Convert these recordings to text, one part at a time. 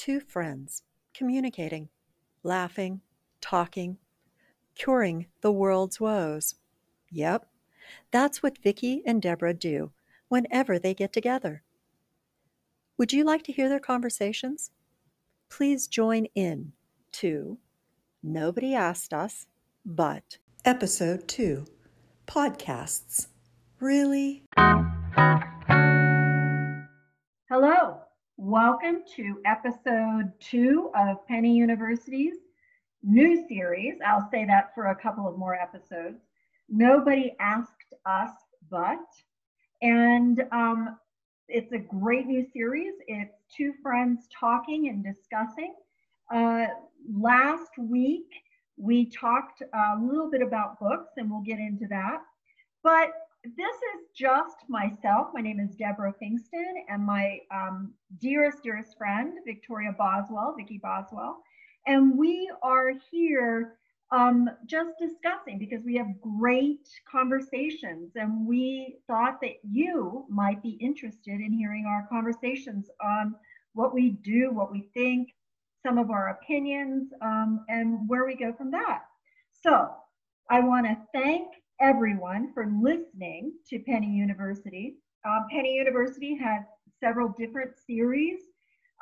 two friends communicating, laughing, talking, curing the world's woes. Yep, that's what Vicki and Deborah do whenever they get together. Would you like to hear their conversations? Please join in to Nobody Asked Us, but Episode 2 Podcasts. Really? Welcome to episode two of Penny University's new series. I'll say that for a couple of more episodes. Nobody asked us, but, and um, it's a great new series. It's two friends talking and discussing. Uh, last week, we talked a little bit about books, and we'll get into that. But this is just myself. My name is Deborah Fingston, and my um, dearest, dearest friend, Victoria Boswell, Vicki Boswell. And we are here um, just discussing because we have great conversations, and we thought that you might be interested in hearing our conversations on what we do, what we think, some of our opinions, um, and where we go from that. So I want to thank everyone for listening to Penny University. Um, Penny University has several different series.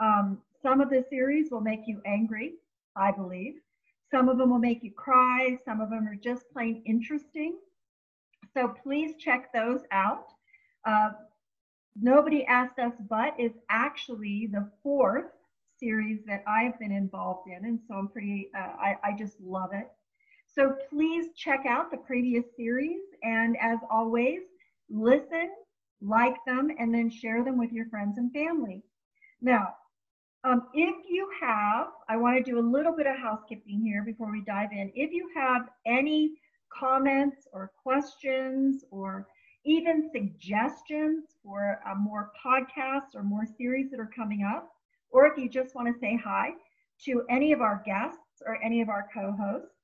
Um, some of the series will make you angry, I believe. Some of them will make you cry. Some of them are just plain interesting. So please check those out. Uh, Nobody Asked Us But is actually the fourth series that I've been involved in. And so I'm pretty, uh, I, I just love it. So please check out the previous series. And as always, listen, like them, and then share them with your friends and family. Now, um, if you have, I want to do a little bit of housekeeping here before we dive in. If you have any comments or questions or even suggestions for uh, more podcasts or more series that are coming up, or if you just want to say hi to any of our guests or any of our co hosts,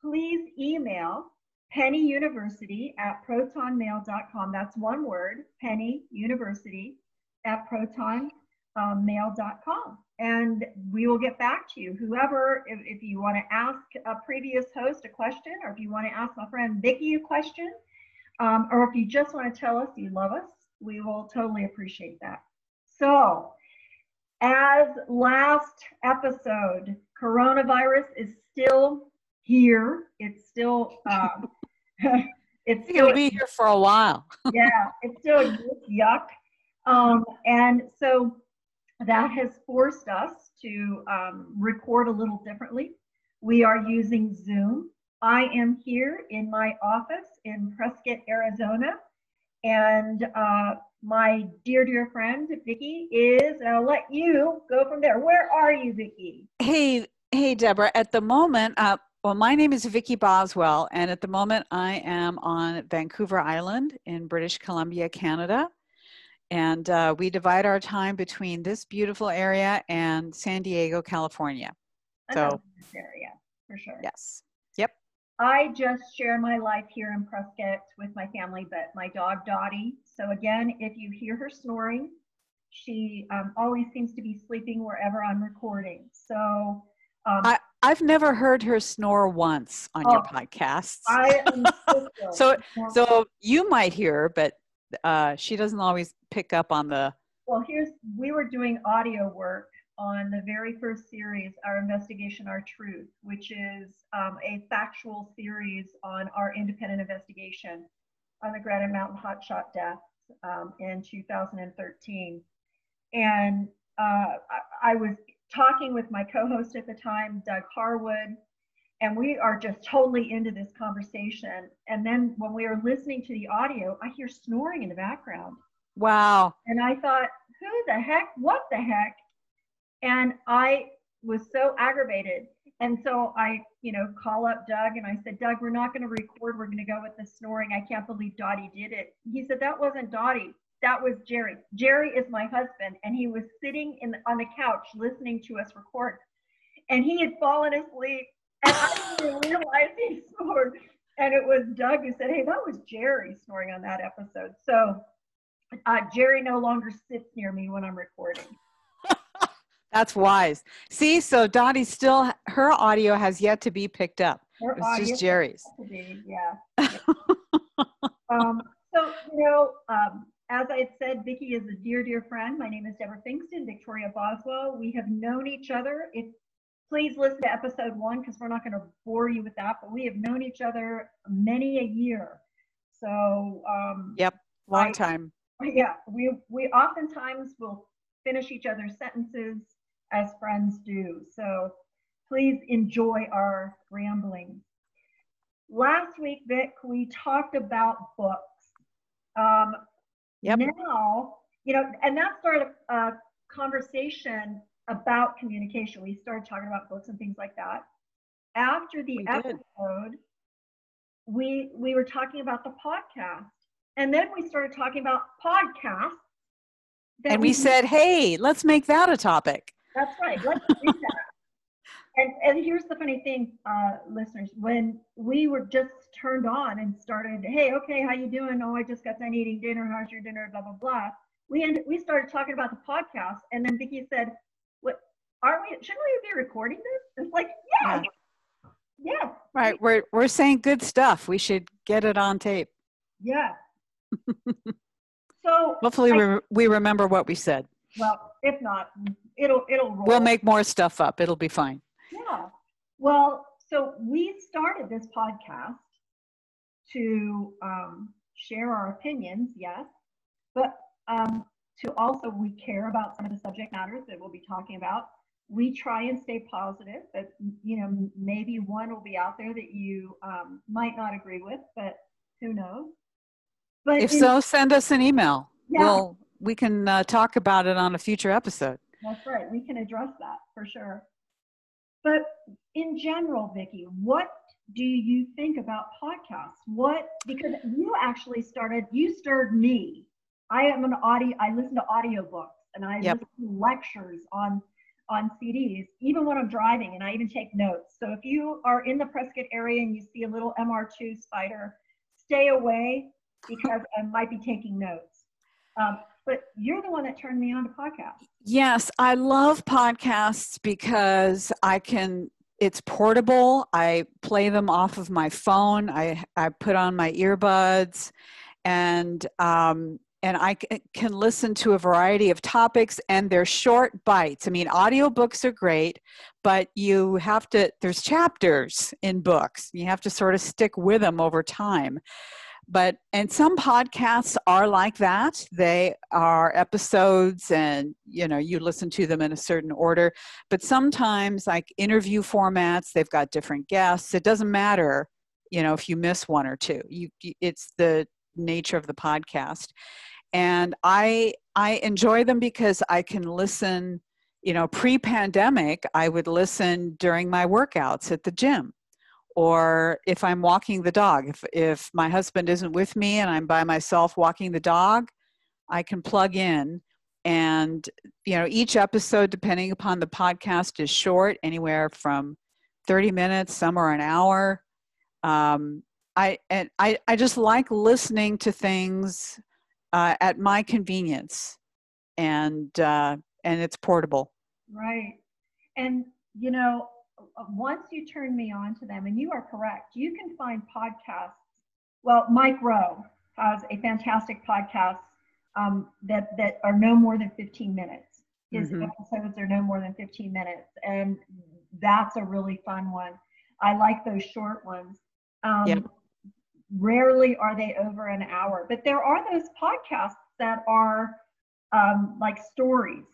please email Penny University at protonmail.com. That's one word, Penny University at protonmail.com. And we will get back to you. Whoever, if, if you want to ask a previous host a question, or if you want to ask my friend Vicki a question, um, or if you just want to tell us you love us, we will totally appreciate that. So, as last episode, coronavirus is still here. It's still um, it's still, be here for a while. yeah, it's still yuck. Um, and so that has forced us to um, record a little differently. We are using Zoom. I am here in my office in Prescott, Arizona, and uh, my dear, dear friend Vicki is. And I'll let you go from there. Where are you, Vicki? Hey, hey, Deborah. At the moment, uh, well, my name is Vicki Boswell, and at the moment I am on Vancouver Island in British Columbia, Canada. And uh, we divide our time between this beautiful area and San Diego, California. so, area for sure. Yes. Yep. I just share my life here in Prescott with my family, but my dog Dottie. So again, if you hear her snoring, she um, always seems to be sleeping wherever I'm recording. So um, I, I've never heard her snore once on oh, your podcasts. I so so you might hear her, but uh, she doesn't always pick up on the. Well, here's we were doing audio work on the very first series, our investigation, our truth, which is um, a factual series on our independent investigation on the Granite Mountain hotshot deaths um, in 2013, and uh, I, I was talking with my co-host at the time, Doug Harwood, and we are just totally into this conversation. And then when we were listening to the audio, I hear snoring in the background. Wow. And I thought, who the heck? What the heck? And I was so aggravated. And so I, you know, call up Doug and I said, Doug, we're not going to record. We're going to go with the snoring. I can't believe Dottie did it. He said, that wasn't Dottie that was Jerry. Jerry is my husband, and he was sitting in on the couch listening to us record, and he had fallen asleep, and I didn't realize he snored. And it was Doug who said, "Hey, that was Jerry snoring on that episode." So uh, Jerry no longer sits near me when I'm recording. That's wise. See, so Dottie still her audio has yet to be picked up. Her It's just Jerry's. be, Yeah. um, so, you know, um, as I had said, Vicki is a dear, dear friend. My name is Deborah Fingston, Victoria Boswell. We have known each other. Please listen to episode one because we're not going to bore you with that, but we have known each other many a year. So, um, Yep, long I- time. yeah, we we oftentimes will finish each other's sentences as friends do. So please enjoy our ramblings. Last week, Vic, we talked about books. Um, Yep. Now, you know, and that started a conversation about communication. We started talking about books and things like that. After the We did. episode, we we were talking about the podcast, and then we started talking about podcasts. And we said, hey, let's make that a topic. that's right. Let's do that. And and here's the funny thing, uh, listeners, when we were just turned on and started, hey, okay, how you doing? Oh, I just got done eating dinner. How's your dinner? Blah blah blah. We ended, we started talking about the podcast, and then Vicki said, "What are we? Shouldn't we be recording this?" It's like, yeah, yeah. Right. We're we're saying good stuff. We should get it on tape. Yeah. so, Hopefully I- we, we remember what we said. well, if not, it'll it'll roll. We'll make more stuff up. It'll be fine. Yeah. Well, so we started this podcast to um, share our opinions, yes, but um, to also we care about some of the subject matters that we'll be talking about. We try and stay positive, but you know maybe one will be out there that you um, might not agree with, but who knows? But If in- so, send us an email. yeah, We'll we can uh, talk about it on a future episode. That's right. We can address that for sure. But in general, Vicki, what do you think about podcasts? What because you actually started, you stirred me. I am an audio, I listen to audiobooks and I Yep. listen to lectures on on CDs, even when I'm driving, and I even take notes. So if you are in the Prescott area and you see a little MR2 Spyder, stay away because I might be taking notes. Um, but you're the one that turned me on to podcasts. Yes, I love podcasts because I can it's portable. I play them off of my phone. I I put on my earbuds and um and I can listen to a variety of topics and they're short bites. I mean, audiobooks are great, but you have to there's chapters in books. You have to sort of stick with them over time but and some podcasts are like that. They are episodes and you know you listen to them in a certain order. But sometimes like interview formats they've got different guests. It doesn't matter you know if you miss one or two. You it's the nature of the podcast. And i i enjoy them because i can listen you know pre-pandemic i would listen during my workouts at the gym or if I'm walking the dog, if, if my husband isn't with me and I'm by myself walking the dog, I can plug in. And, you know, each episode, depending upon the podcast, is short, anywhere from 30 minutes, some are an hour. Um, I, and I, I just like listening to things uh, at my convenience and, uh, and it's portable. Right. And, you know, once you turn me on to them, and you are correct, you can find podcasts. Well, Mike Rowe has a fantastic podcast um, that, that are no more than 15 minutes. His Mhm. episodes are no more than 15 minutes. And that's a really fun one. I like those short ones. Um, Yep. Rarely are they over an hour, but there are those podcasts that are um, like stories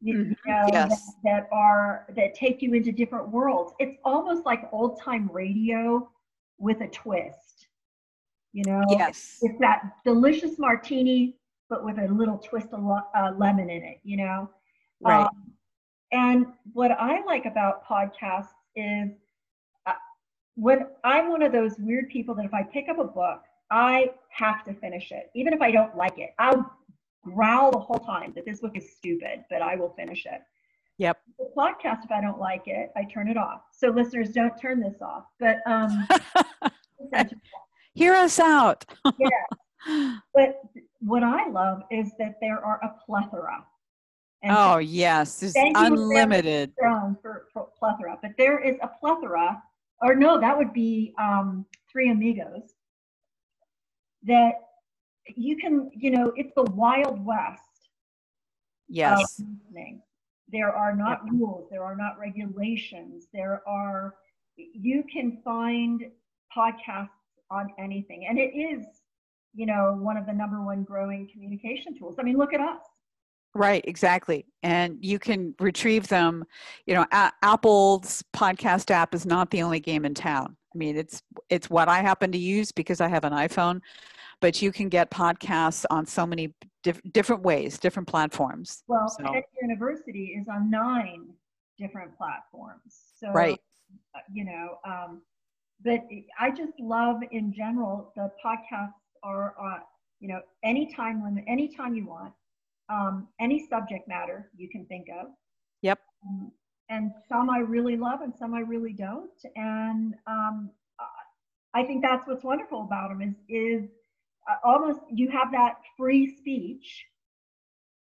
you, Mhm. know, Yes. that, that are that take you into different worlds. It's almost like old time radio with a twist. You know, Yes. it's that delicious martini, but with a little twist of uh, lemon in it. You know, Right. Um, and what I like about podcasts is uh, when I'm one of those weird people that if I pick up a book, I have to finish it, even if I don't like it. I'll growl the whole time that this book is stupid, but I will finish it. Yep. The podcast, if I don't like it, I turn it off. So listeners, don't turn this off. But um, Hear us out. yeah. but what I love is that there are a plethora And oh yes, it's unlimited. For, for plethora, but there is a plethora, or no, that would be um, Three Amigos. That you can, you know, it's the Wild West. Yes. There are not yep. rules. There are not regulations. There are. You can find podcasts on anything, and it is, you know, one of the number one growing communication tools. I mean, look at us Right, exactly. And you can retrieve them. You know, A- Apple's podcast app is not the only game in town. I mean, it's it's what I happen to use because I have an iPhone, but you can get podcasts on so many diff- different ways, different platforms. Well, so. Penny University is on nine different platforms. So, right. Uh, you know, um, but I just love in general the podcasts are on. You know, anytime when anytime you want um, any subject matter you can think of. Yep. Um, and some I really love and some I really don't. And um, I think that's what's wonderful about them is, is uh, almost you have that free speech.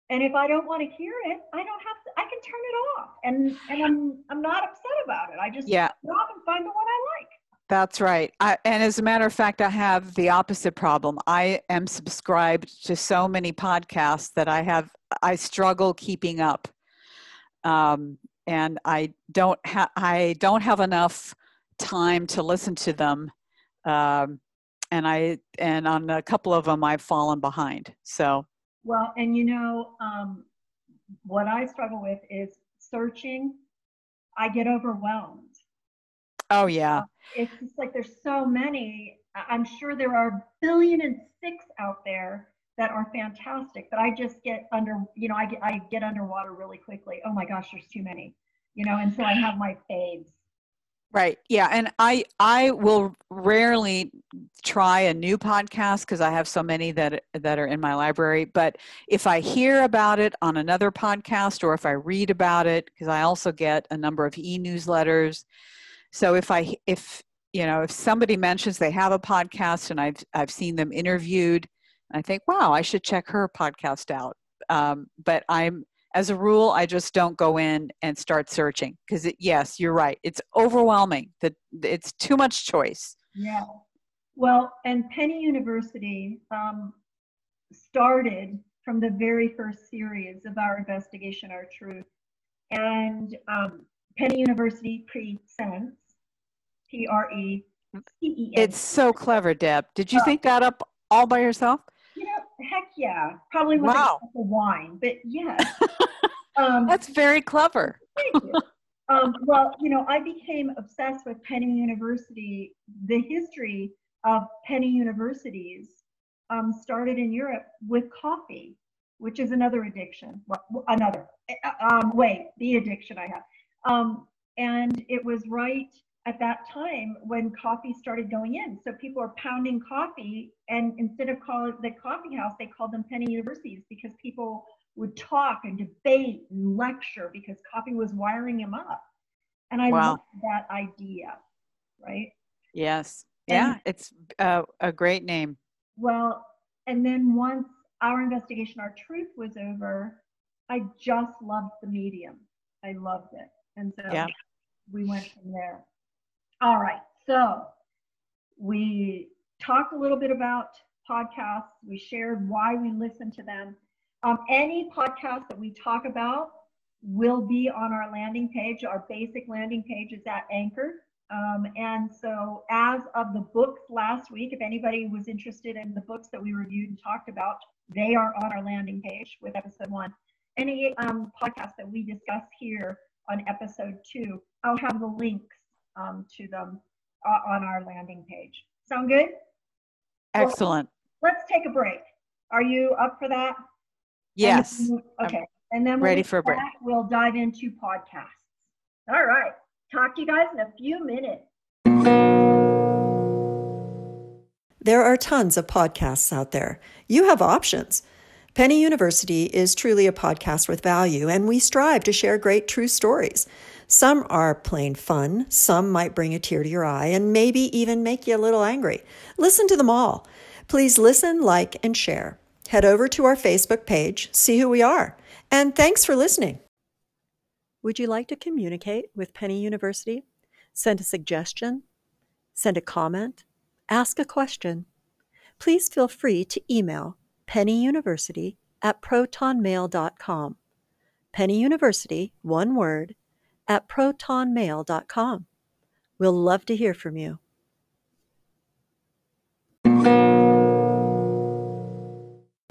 And if I don't want to hear it, I don't have to, I can turn it off. And, and I'm, I'm not upset about it. I just yeah. off and find the one I like. That's right. I, and as a matter of fact, I have the opposite problem. I am subscribed to so many podcasts that I have, I struggle keeping up. Um, and I don't have, I don't have enough time to listen to them. Um, and I, and on a couple of them, I've fallen behind. So, well, and you know, um, what I struggle with is searching. I get overwhelmed Oh yeah. It's just like there's so many. I'm sure there are a billion and six out there that are fantastic, but I just get under, you know, I get I get underwater really quickly. Oh my gosh, there's too many, you know, and so I have my faves. Right. Yeah, and I I will rarely try a new podcast because I have so many that that are in my library, but if I hear about it on another podcast or if I read about it because I also get a number of e-newsletters so if I if you know if somebody mentions they have a podcast and I've I've seen them interviewed, I think wow I should check her podcast out. Um, but I'm as a rule I just don't go in and start searching because yes you're right it's overwhelming that it's too much choice. Yeah. Well, and Penny University um, started from the very first series of our investigation, Our Truth. And um, Penny University presents P R E E. It's so clever, Deb. Did you uh, think that up all by yourself? Heck yeah. Probably with wow. a wine, but yeah. Um, That's very clever. Thank you. Um, well, you know, I became obsessed with Penny University. The history of Penny universities um, started in Europe with coffee, which is another addiction. Well, another, um, wait, the addiction I have. Um, and it was right at that time when coffee started going in. So people were pounding coffee, and instead of calling the coffee house, they called them penny universities because people would talk and debate and lecture because coffee was wiring them up. And I wow. love that idea, right? Yes. And, yeah, it's a, a great name. Well, and then once our investigation, our truth was over, I just loved the medium. I loved it. And so yeah. we went from there. All right. So we talked a little bit about podcasts. We shared why we listen to them. Um, any podcast that we talk about will be on our landing page. Our basic landing page is at Anchor. Um, and so, as of the books last week, if anybody was interested in the books that we reviewed and talked about, they are on our landing page with episode one. Any um, podcast that we discuss here on episode two, I'll have the links um, to them uh, on our landing page. Sound good? Excellent. Well, let's take a break. Are you up for that? Yes. And then, okay. And then ready for a break. We'll dive into podcasts. All right. Talk to you guys in a few minutes. There are tons of podcasts out there. You have options. Penny University is truly a podcast with value, and we strive to share great true stories. Some are plain fun, some might bring a tear to your eye, and maybe even make you a little angry. Listen to them all. Please listen, like, and share. Head over to our Facebook page, see who we are, And thanks for listening. Would you like to communicate with Penny University? Send a suggestion, send a comment, ask a question. Please feel free to email pennyuniversity at protonmail.com. Penny University, one word, at protonmail.com. We'll love to hear from you.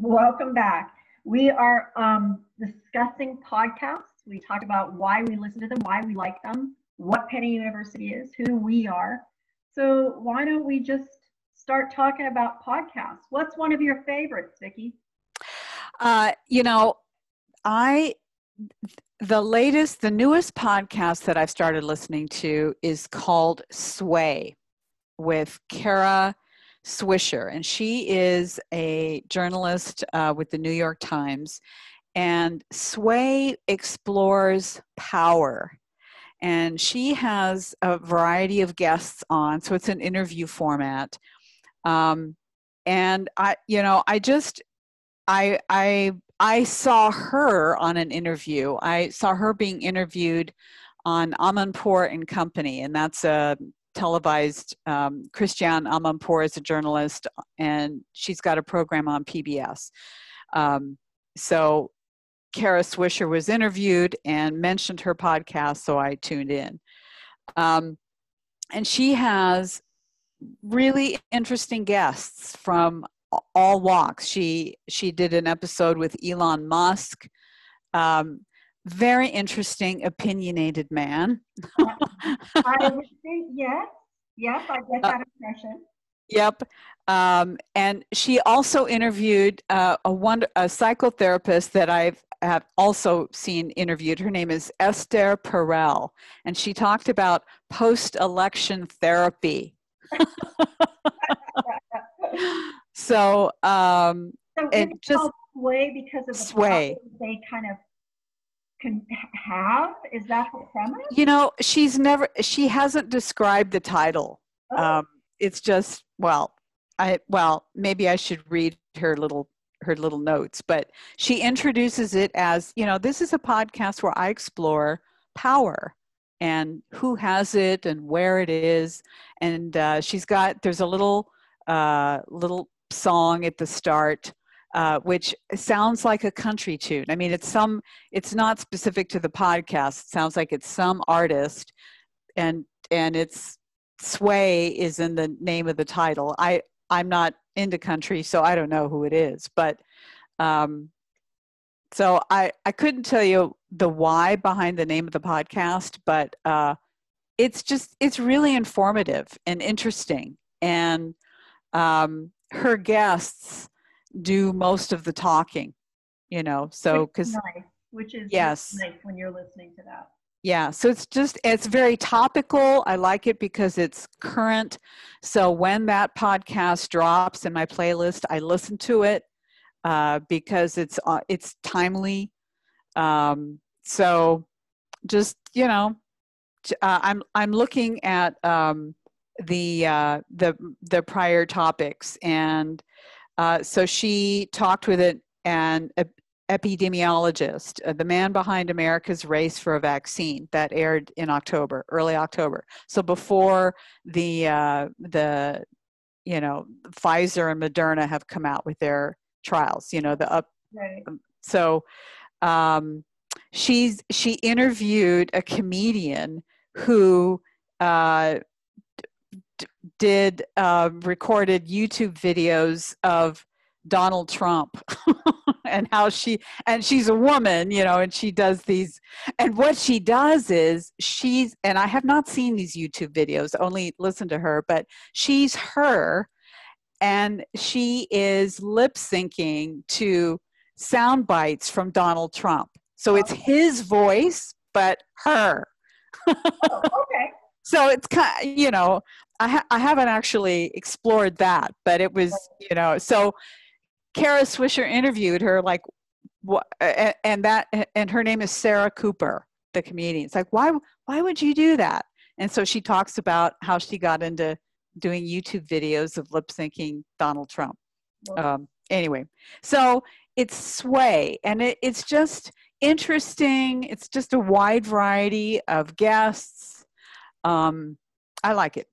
Welcome back. We are um, discussing podcasts. We talk about why we listen to them, why we like them, what Penny University is, who we are. So why don't we just start talking about podcasts? What's one of your favorites, Vicki? Uh, you know, I the latest, the newest podcast that I've started listening to is called Sway with Kara Swisher, and she is a journalist uh, with the New York Times. And Sway explores power. And she has a variety of guests on, so it's an interview format. Um, and I, you know, I just, I, I, I saw her on an interview. I saw her being interviewed on Amanpour and Company, and that's a televised. Um, Christiane Amanpour is a journalist, and she's got a program on PBS. Um, so Kara Swisher was interviewed and mentioned her podcast, so I tuned in. Um, and she has really interesting guests from all walks. She she did an episode with Elon Musk. Um, very interesting, opinionated man. I would think yes, yes, I get that impression. Yep. Um, and she also interviewed uh, a one a psychotherapist that I've have also seen interviewed. Her name is Esther Perel, and she talked about post-election therapy. So, um, so it's just sway because of the sway. they kind of can have. Is that the premise? you know, she's never she hasn't described the title. Oh, Um, it's just well, I well maybe I should read her little her little notes, but she introduces it as you know this is a podcast where I explore power and who has it and where it is, and uh, she's got there's a little uh, little song at the start. Uh, which sounds like a country tune. I mean, it's some. It's not specific to the podcast. It sounds like it's some artist, and and it's sway is in the name of the title i i'm not into country so i don't know who it is but um so i i couldn't tell you the why behind the name of the podcast but uh it's just it's really informative and interesting and um her guests do most of the talking you know so because nice, which is Yes. nice when you're listening to that. Yeah, so it's just it's very topical. I like it because it's current. So when that podcast drops in my playlist, I listen to it uh, because it's uh, it's timely. Um, so just you know, uh, I'm I'm looking at um, the uh, the the prior topics, and uh, so she talked with it and epidemiologist, uh, the man behind America's Race for a Vaccine, that aired in October, early October. So before the uh, the you know Pfizer and Moderna have come out with their trials, you know the up. Right. So um, she's she interviewed a comedian who. Uh, d- did uh, recorded YouTube videos of Donald Trump and how she and she's a woman, you know, and she does these and what she does is she's and I have not seen these YouTube videos, only listen to her, but she's her and she is lip syncing to sound bites from Donald Trump. So it's his voice but her. Oh, okay. So it's kind of, you know, I, ha- I haven't actually explored that, but it was, you know, so Kara Swisher interviewed her like, what, and that, and her name is Sarah Cooper, the comedian. It's like, why, why would you do that? And so she talks about how she got into doing YouTube videos of lip syncing Donald Trump. Um, anyway, so it's sway, and it, it's just interesting. It's just a wide variety of guests. Um, I like it.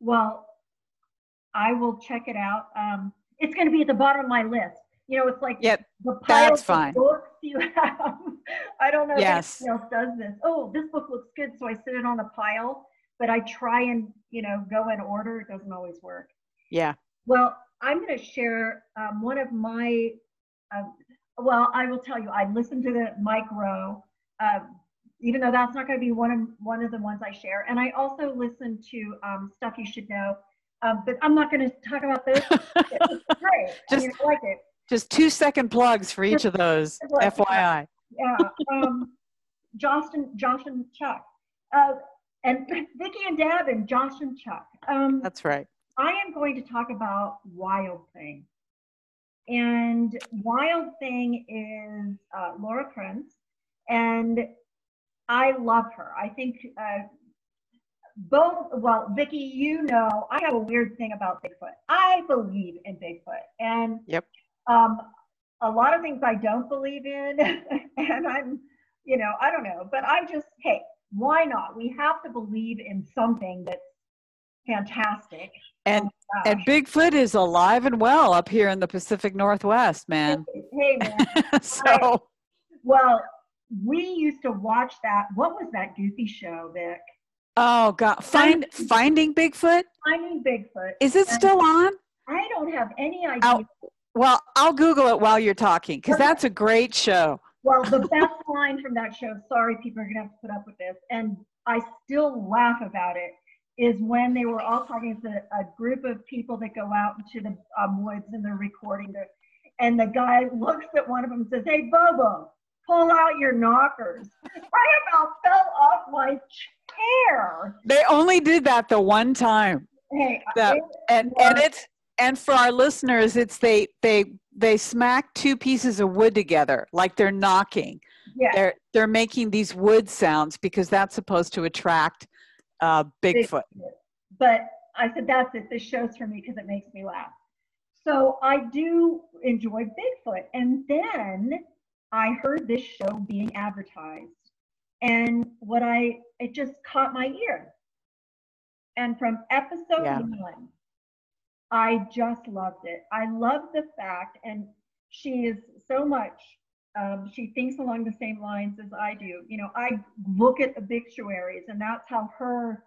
Well, I will check it out. Um, it's going to be at the bottom of my list. You know, it's like Yep, the pile that's of fine. books you have. I don't know Yes. if anyone else does this. Oh, this book looks good, so I sit it on a pile. But I try and you know go in order. It doesn't always work. yeah. Well, I'm going to share um, one of my. Um, well, I will tell you, I listened to the Mike Rowe, um, even though that's not going to be one of one of the ones I share, and I also listened to um, stuff you should know. Um, but I'm not going to talk about those. it's great. I Just- mean, I like it. Just two second plugs for each of those, FYI. Yeah. Um, Josh and Josh and Chuck, uh, and Vicki and Deb and Josh and Chuck. Um, That's right. I am going to talk about Wild Thing. And Wild Thing is uh, Laura Krantz, and I love her. I think uh, both, well, Vicki, you know, I have a weird thing about Bigfoot. I believe in Bigfoot, and Yep. um, a lot of things I don't believe in, and I'm, you know, I don't know, but I just, hey, why not? We have to believe in something that's fantastic. Oh and Gosh. and Bigfoot is alive and well up here in the Pacific Northwest, man. Hey, man. so Well, we used to watch that. What was that goofy show, Vic? oh god, find finding Bigfoot. Finding Bigfoot. Is it still on? I don't have any idea. I'll- Well, I'll Google it while you're talking because that's a great show. Well, the best line from that show, sorry, people are going to have to put up with this, and I still laugh about it, is when they were all talking to a group of people that go out into the um, woods and they're recording their, and the guy looks at one of them and says, Hey, Bobo, pull out your knockers. I about fell off my chair. They only did that the one time. Hey, Yeah. it- and and it's and for our listeners it's they they they smack two pieces of wood together like they're knocking yeah, they're they're making these wood sounds because that's supposed to attract uh bigfoot but I said, that's it. This show's for me because it makes me laugh. So I do enjoy Bigfoot. And then I heard this show being advertised. And what I, it just caught my ear. And from episode Yeah. one, I just loved it. I love the fact, and she is so much, um, she thinks along the same lines as I do. You know, I look at obituaries, and that's how her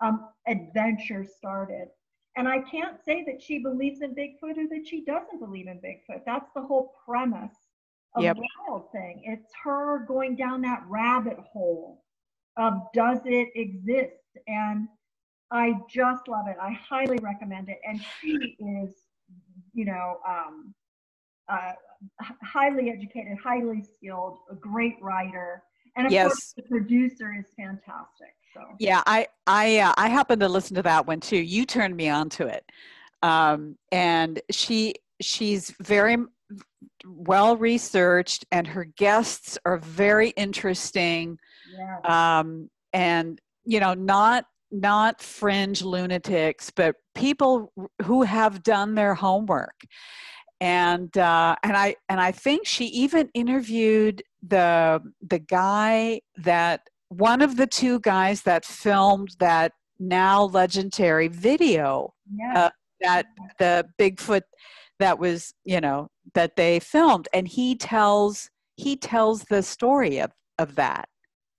um, adventure started. And I can't say that she believes in Bigfoot or that she doesn't believe in Bigfoot. That's the whole premise of Yep. Wild Thing. It's her going down that rabbit hole of does it exist? And I just love it. I highly recommend it. And she is, you know, um, uh, highly educated, highly skilled, a great writer. And of Yes. course, the producer is fantastic. So yeah i i uh, i happened to listen to that one too you turned me on to it um and she she's very well researched and her guests are very interesting um, and you know not not fringe lunatics but people who have done their homework and uh, and i and i think she even interviewed the the guy that one of the two guys that filmed that now legendary video yeah, that the bigfoot that was you know that they filmed. And he tells he tells the story of of that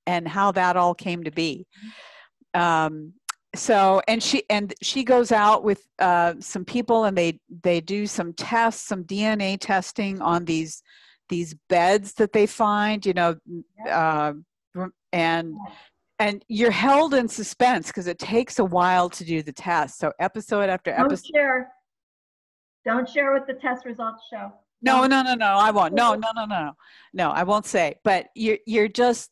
and how that all came to be. Um so and she and she goes out with uh, some people and they they do some tests some dna testing on these these beds that they find you know uh, and and you're held in suspense because it takes a while to do the test. So episode after episode Don't share. Don't share what the test results show. no no no no i won't. No no no no. No i won't say. But you're you're just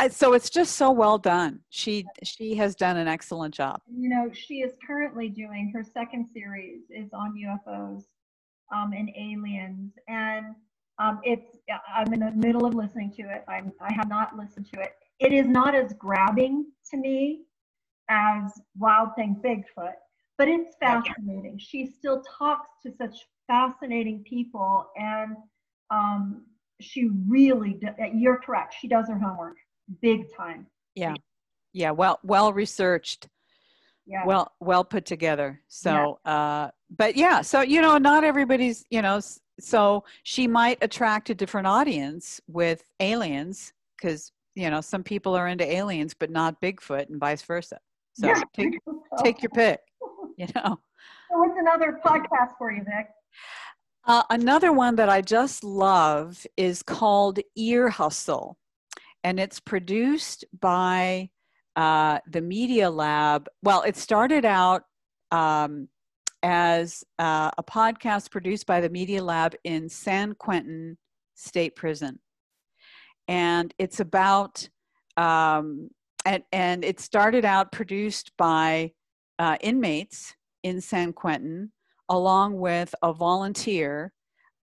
it, so it's just so well done she she has done an excellent job You know, she is currently doing her second series is on UFOs um, and aliens, and um, it's I'm in the middle of listening to it. I'm I have not listened to it. It is not as grabbing to me as Wild Thing Bigfoot, but it's fascinating. She still talks to such fascinating people, and um, she really, do, you're correct. She does her homework big time. Yeah. Yeah. Well, well researched. Yeah. Well, well put together. So, uh, but yeah, so, you know, not everybody's, you know, so she might attract a different audience with aliens because, you know, some people are into aliens, but not Bigfoot and vice versa. So Yeah. take, take your pick, you know. So what's another podcast for you, Vic? Uh, another one that I just love is called Ear Hustle, and it's produced by uh, the Media Lab. Well, it started out um, as uh, a podcast produced by the Media Lab in San Quentin State Prison, and it's about um, and and it started out produced by uh, inmates in San Quentin along with a volunteer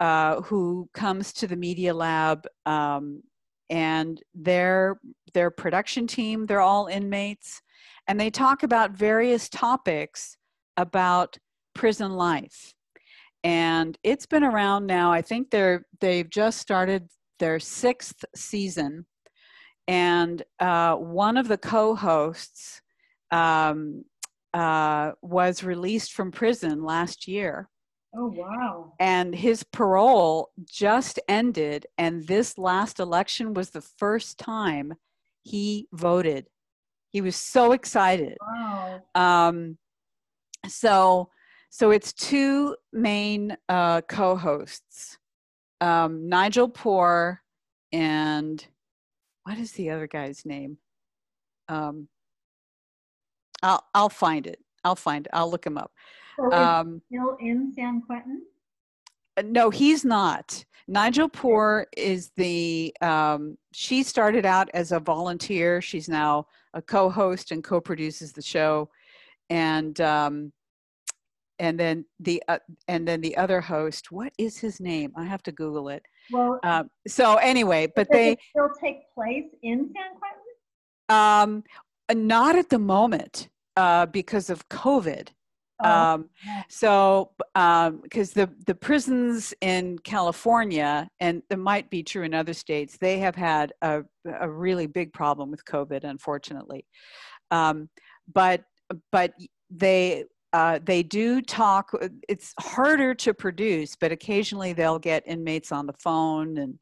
uh, who comes to the media lab um, and their their production team they're all inmates and they talk about various topics about prison life. And it's been around now i think they're they've just started their sixth season. And uh, one of the co-hosts um, uh, was released from prison last year Oh, wow. and his parole just ended and this last election was the first time he voted. He was so excited. Wow. um, so so it's two main uh, co-hosts um, nigel poor and what is the other guy's name? Um, I'll, I'll find it. I'll find it i'll look him up So um, still in San Quentin? Uh, no he's not. Nigel poor is the um, she started out as a volunteer. She's now a co-host and co-produces the show. And um, and then the uh, and then the other host what is his name? I have to google it. Well, um, so anyway but they still take place in San Quentin? um, not at the moment uh, because of covid Oh, um, so because the the prisons in California and it might be true in other states, they have had a a really big problem with COVID, unfortunately. Um, but but they uh, they do talk. It's harder to produce, but occasionally they'll get inmates on the phone and.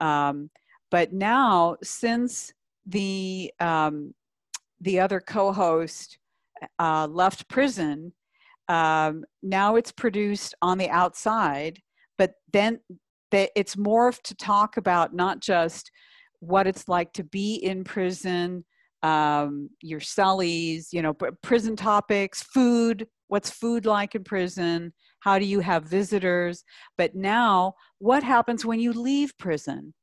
Um, but now, since the um, the other co-host uh, left prison, um, now it's produced on the outside, but then it's morphed to talk about not just what it's like to be in prison, um, your cellies, you know, pr- prison topics, food, what's food like in prison, how do you have visitors, but now what happens when you leave prison?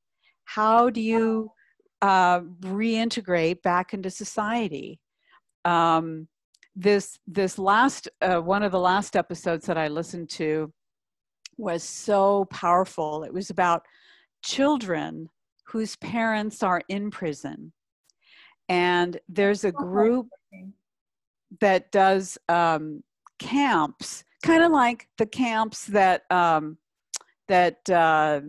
How do you uh, reintegrate back into society? Um, this this last uh, one of the last episodes that I listened to was so powerful. It was about children whose parents are in prison, and there's a group that does um, camps, kind of like the camps that um, that uh,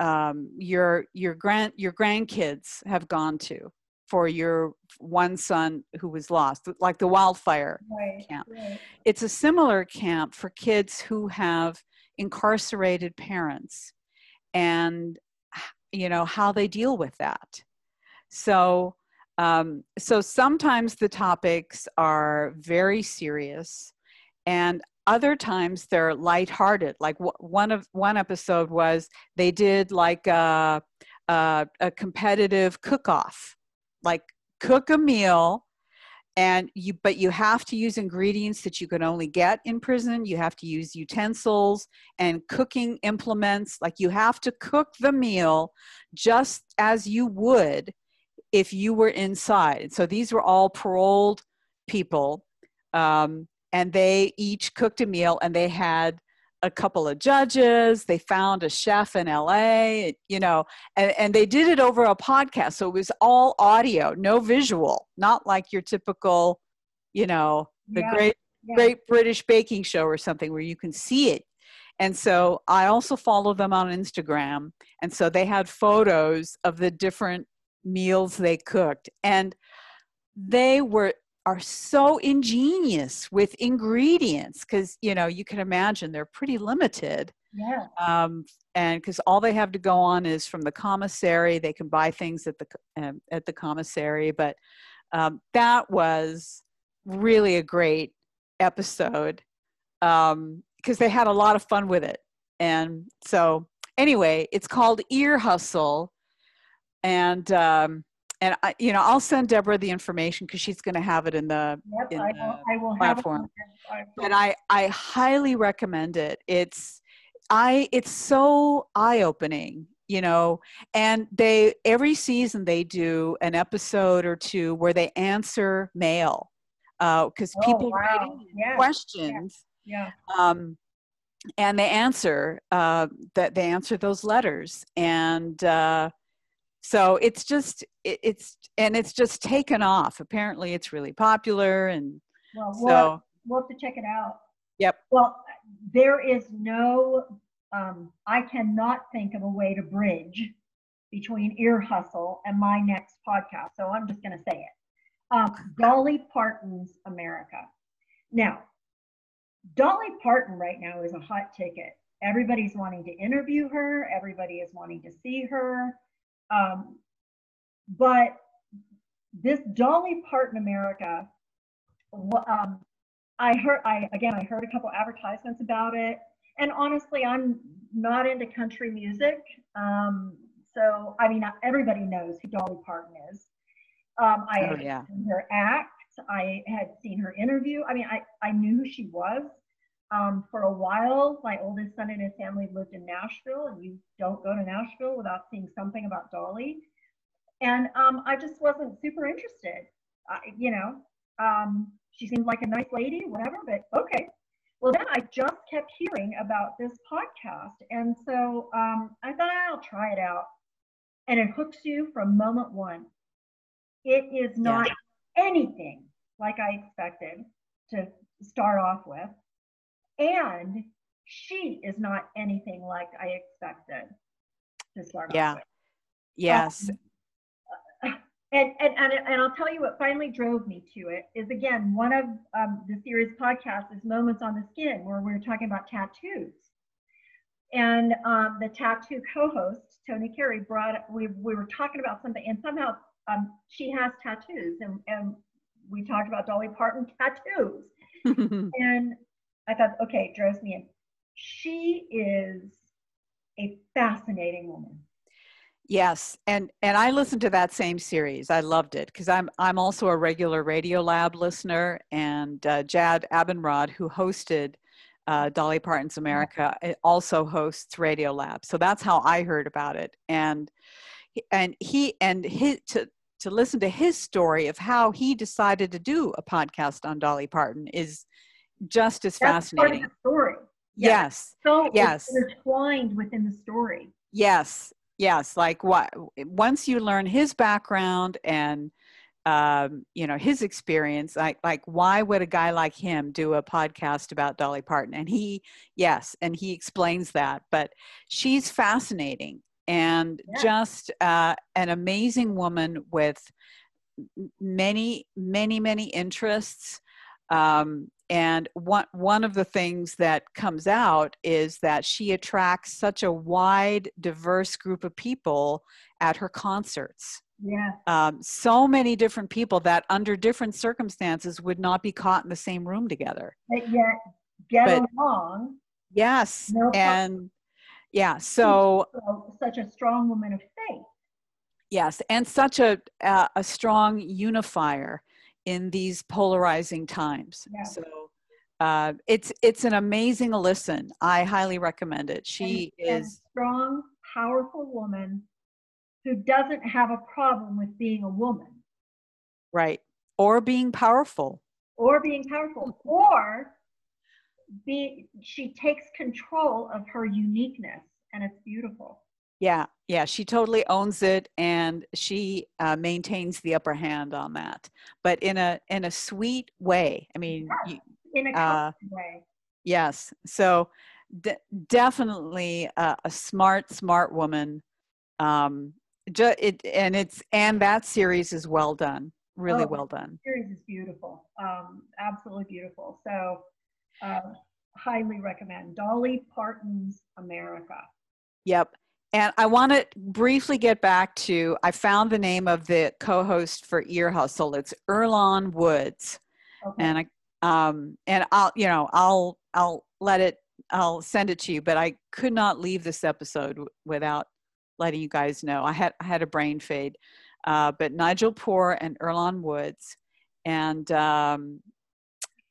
um, your your grand your grandkids have gone to for your one son who was lost, like the wildfire Right, camp. right. It's a similar camp for kids who have incarcerated parents and you know how they deal with that. So um, so sometimes the topics are very serious and other times they're lighthearted. Like w- one of one episode was they did like a, a, a competitive cook-off, like cook a meal, and you but you have to use ingredients that you can only get in prison. You have to use utensils and cooking implements. Like you have to cook the meal just as you would if you were inside. So these were all paroled people. Um, and they each cooked a meal and they had a couple of judges they found a chef in la you know and, and they did it over a podcast so it was all audio no visual not like your typical you know the Yeah, great yeah. great british baking show or something where you can see it And so I also follow them on Instagram. And so they had photos of the different meals they cooked. And they were are so ingenious with ingredients because you know you can imagine they're pretty limited Yeah. um, and because all they have to go on is from the commissary they can buy things at the um, at the commissary but um, that was really a great episode because they had a lot of fun with it and so anyway it's called ear hustle and um, and I, you know i'll send deborah the information because she's going to have it in the Yep. in I the will, I will have it. platform. but I I highly recommend it. It's I it's so eye opening, you know. And they every season they do an episode or two where they answer mail because Oh, people wow. write in questions. Yeah. Um, and they answer uh, that they answer those letters and uh, so it's just it, it's and it's just taken off apparently it's really popular and Well, so we'll, we'll have to check it out. Yep. Well, there is no, um, I cannot think of a way to bridge between Ear Hustle and my next podcast. So I'm just going to say it. Um, Dolly Parton's America. Now, Dolly Parton right now is a hot ticket. Everybody's wanting to interview her. Everybody is wanting to see her. Um, but this Dolly Parton America, um, I heard, I again, I heard a couple advertisements about it, and honestly, I'm not into country music. Um, so, I mean, everybody knows who Dolly Parton is. Um, I Oh, had yeah. seen her act. I had seen her interview. I mean, I, I knew who she was. Um, for a while, my oldest son and his family lived in Nashville, and you don't go to Nashville without seeing something about Dolly. And um, I just wasn't super interested. I, you know, um, she seemed like a nice lady, whatever, but okay. Well, then I just kept hearing about this podcast. And so um, I thought I'll try it out. And it hooks you from moment one. It is not anything like I expected to start off with. And she is not anything like I expected to start Yeah. yes Um, and, and, and, and I'll tell you what finally drove me to it is again, one of um, the series podcasts is Moments on the Skin, where we're talking about tattoos. And um, the tattoo co host, Tony Carey, brought, we, we were talking about something, and somehow um, she has tattoos, and, and we talked about Dolly Parton tattoos. And I thought, okay, draws me in. She is a fascinating woman. Yes, and and I listened to that same series. I loved it because I'm I'm also a regular Radio Lab listener, and uh, Jad Abumrad, who hosted uh, Dolly Parton's America, uh, also hosts Radio Lab. So that's how I heard about it, and and he and his to to listen to his story of how he decided to do a podcast on Dolly Parton is just as That's part of fascinating. the story. Yeah. Yes. So it's Yes. intertwined within the story. Yes, yes. Like what? Once you learn his background and um, you know his experience, like like why would a guy like him do a podcast about Dolly Parton? And he, yes, and he explains that. But she's fascinating and Yeah. just uh, an amazing woman with many, many, many interests. Um, and one one of the things that comes out is that she attracts such a wide, diverse group of people at her concerts. Yeah. Um, so many different people that, under different circumstances, would not be caught in the same room together. But yet get But- along. Yes, No and yeah. So such a strong woman of faith. yes, and such a a, a strong unifier in these polarizing times. Yeah. So uh, it's it's an amazing listen. I highly recommend it. She and, is strong, powerful woman who doesn't have a problem with being a woman right or being powerful. or being powerful or be she takes control of her uniqueness and it's beautiful. Yeah, yeah, she totally owns it, and she uh, maintains the upper hand on that, but in a in a sweet way. I mean, you, In a Uh, way. yes. So de- definitely a, a, smart, smart woman. Um, ju- it, and it's and that series is well done, really Oh, well done. series is beautiful. Um, absolutely beautiful. So, uh, highly recommend Dolly Parton's America. Yep. And I want to briefly get back to I found the name of the co-host for Ear Hustle. It's Earlonne Woods, Okay. and I um and I'll you know I'll I'll let it I'll send it to you. But I could not leave this episode w- without letting you guys know. I had I had a brain fade, uh, but Nigel Poor and Earlonne Woods, and um,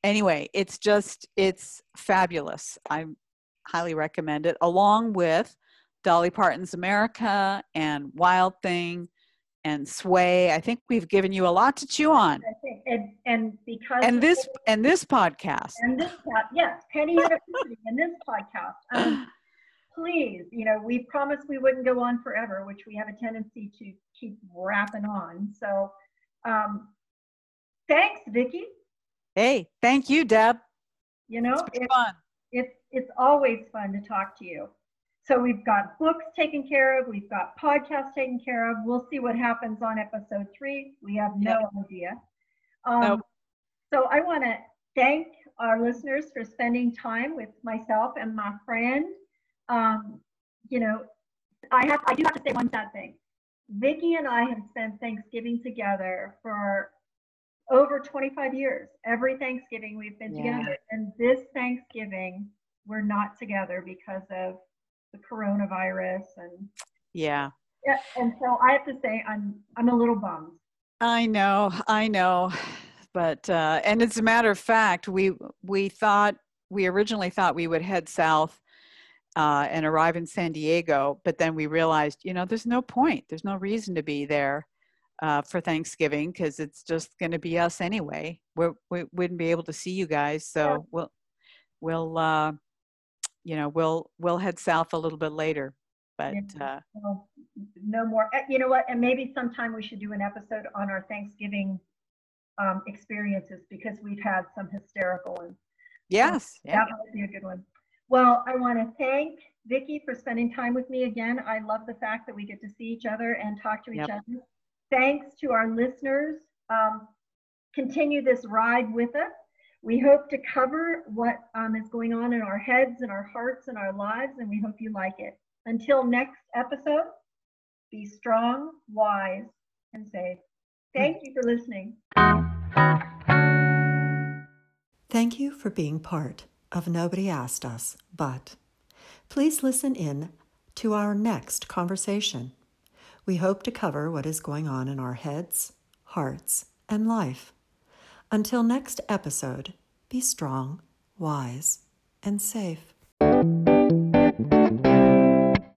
anyway, it's just it's fabulous. I highly recommend it, along with Dolly Parton's America and Wild Thing and Sway. I think we've given you a lot to chew on. And, and because And this and this podcast. and this yes, Penny University and this podcast. Um, please, you know, we promised we wouldn't go on forever, which we have a tendency to keep wrapping on. So, um, thanks, Vicki. Hey, thank you, Deb. You know, It's been it, fun. it's it's always fun to talk to you. So we've got books taken care of, we've got podcasts taken care of. We'll see what happens on episode three. We have no idea. Um, Nope. So I want to thank our listeners for spending time with myself and my friend. Um, you know, I have I do have to say one sad thing. Vicki and I have spent Thanksgiving together for over 25 years. Every Thanksgiving we've been Yeah. together. And this Thanksgiving we're not together because of the coronavirus and Yeah. yeah, and so I have to say I'm I'm a little bummed. I know, I know. But uh and as a matter of fact, we we thought we originally thought we would head south uh and arrive in San Diego, but then we realized, you know, there's no point. There's no reason to be there uh for Thanksgiving because it's just going to be us anyway. We're, we wouldn't be able to see you guys, so Yeah. we'll we'll uh you know, we'll we'll head south a little bit later. But Yeah. uh So, no more. uh, You know what? And maybe sometime we should do an episode on our Thanksgiving um, experiences because we've had some hysterical ones. yes, yeah. That might be a good one. Well, I want to thank Vicki for spending time with me again. I love the fact that we get to see each other and talk to each Yep. other. Thanks to our listeners. Um, continue this ride with us. We hope to cover what um, is going on in our heads and our hearts and our lives, and we hope you like it. Until next episode, be strong, wise, and safe. Thank you for listening. Thank you for being part of Nobody Asked Us, but please listen in to our next conversation. We hope to cover what is going on in our heads, hearts, and life. Until next episode, be strong, wise, and safe.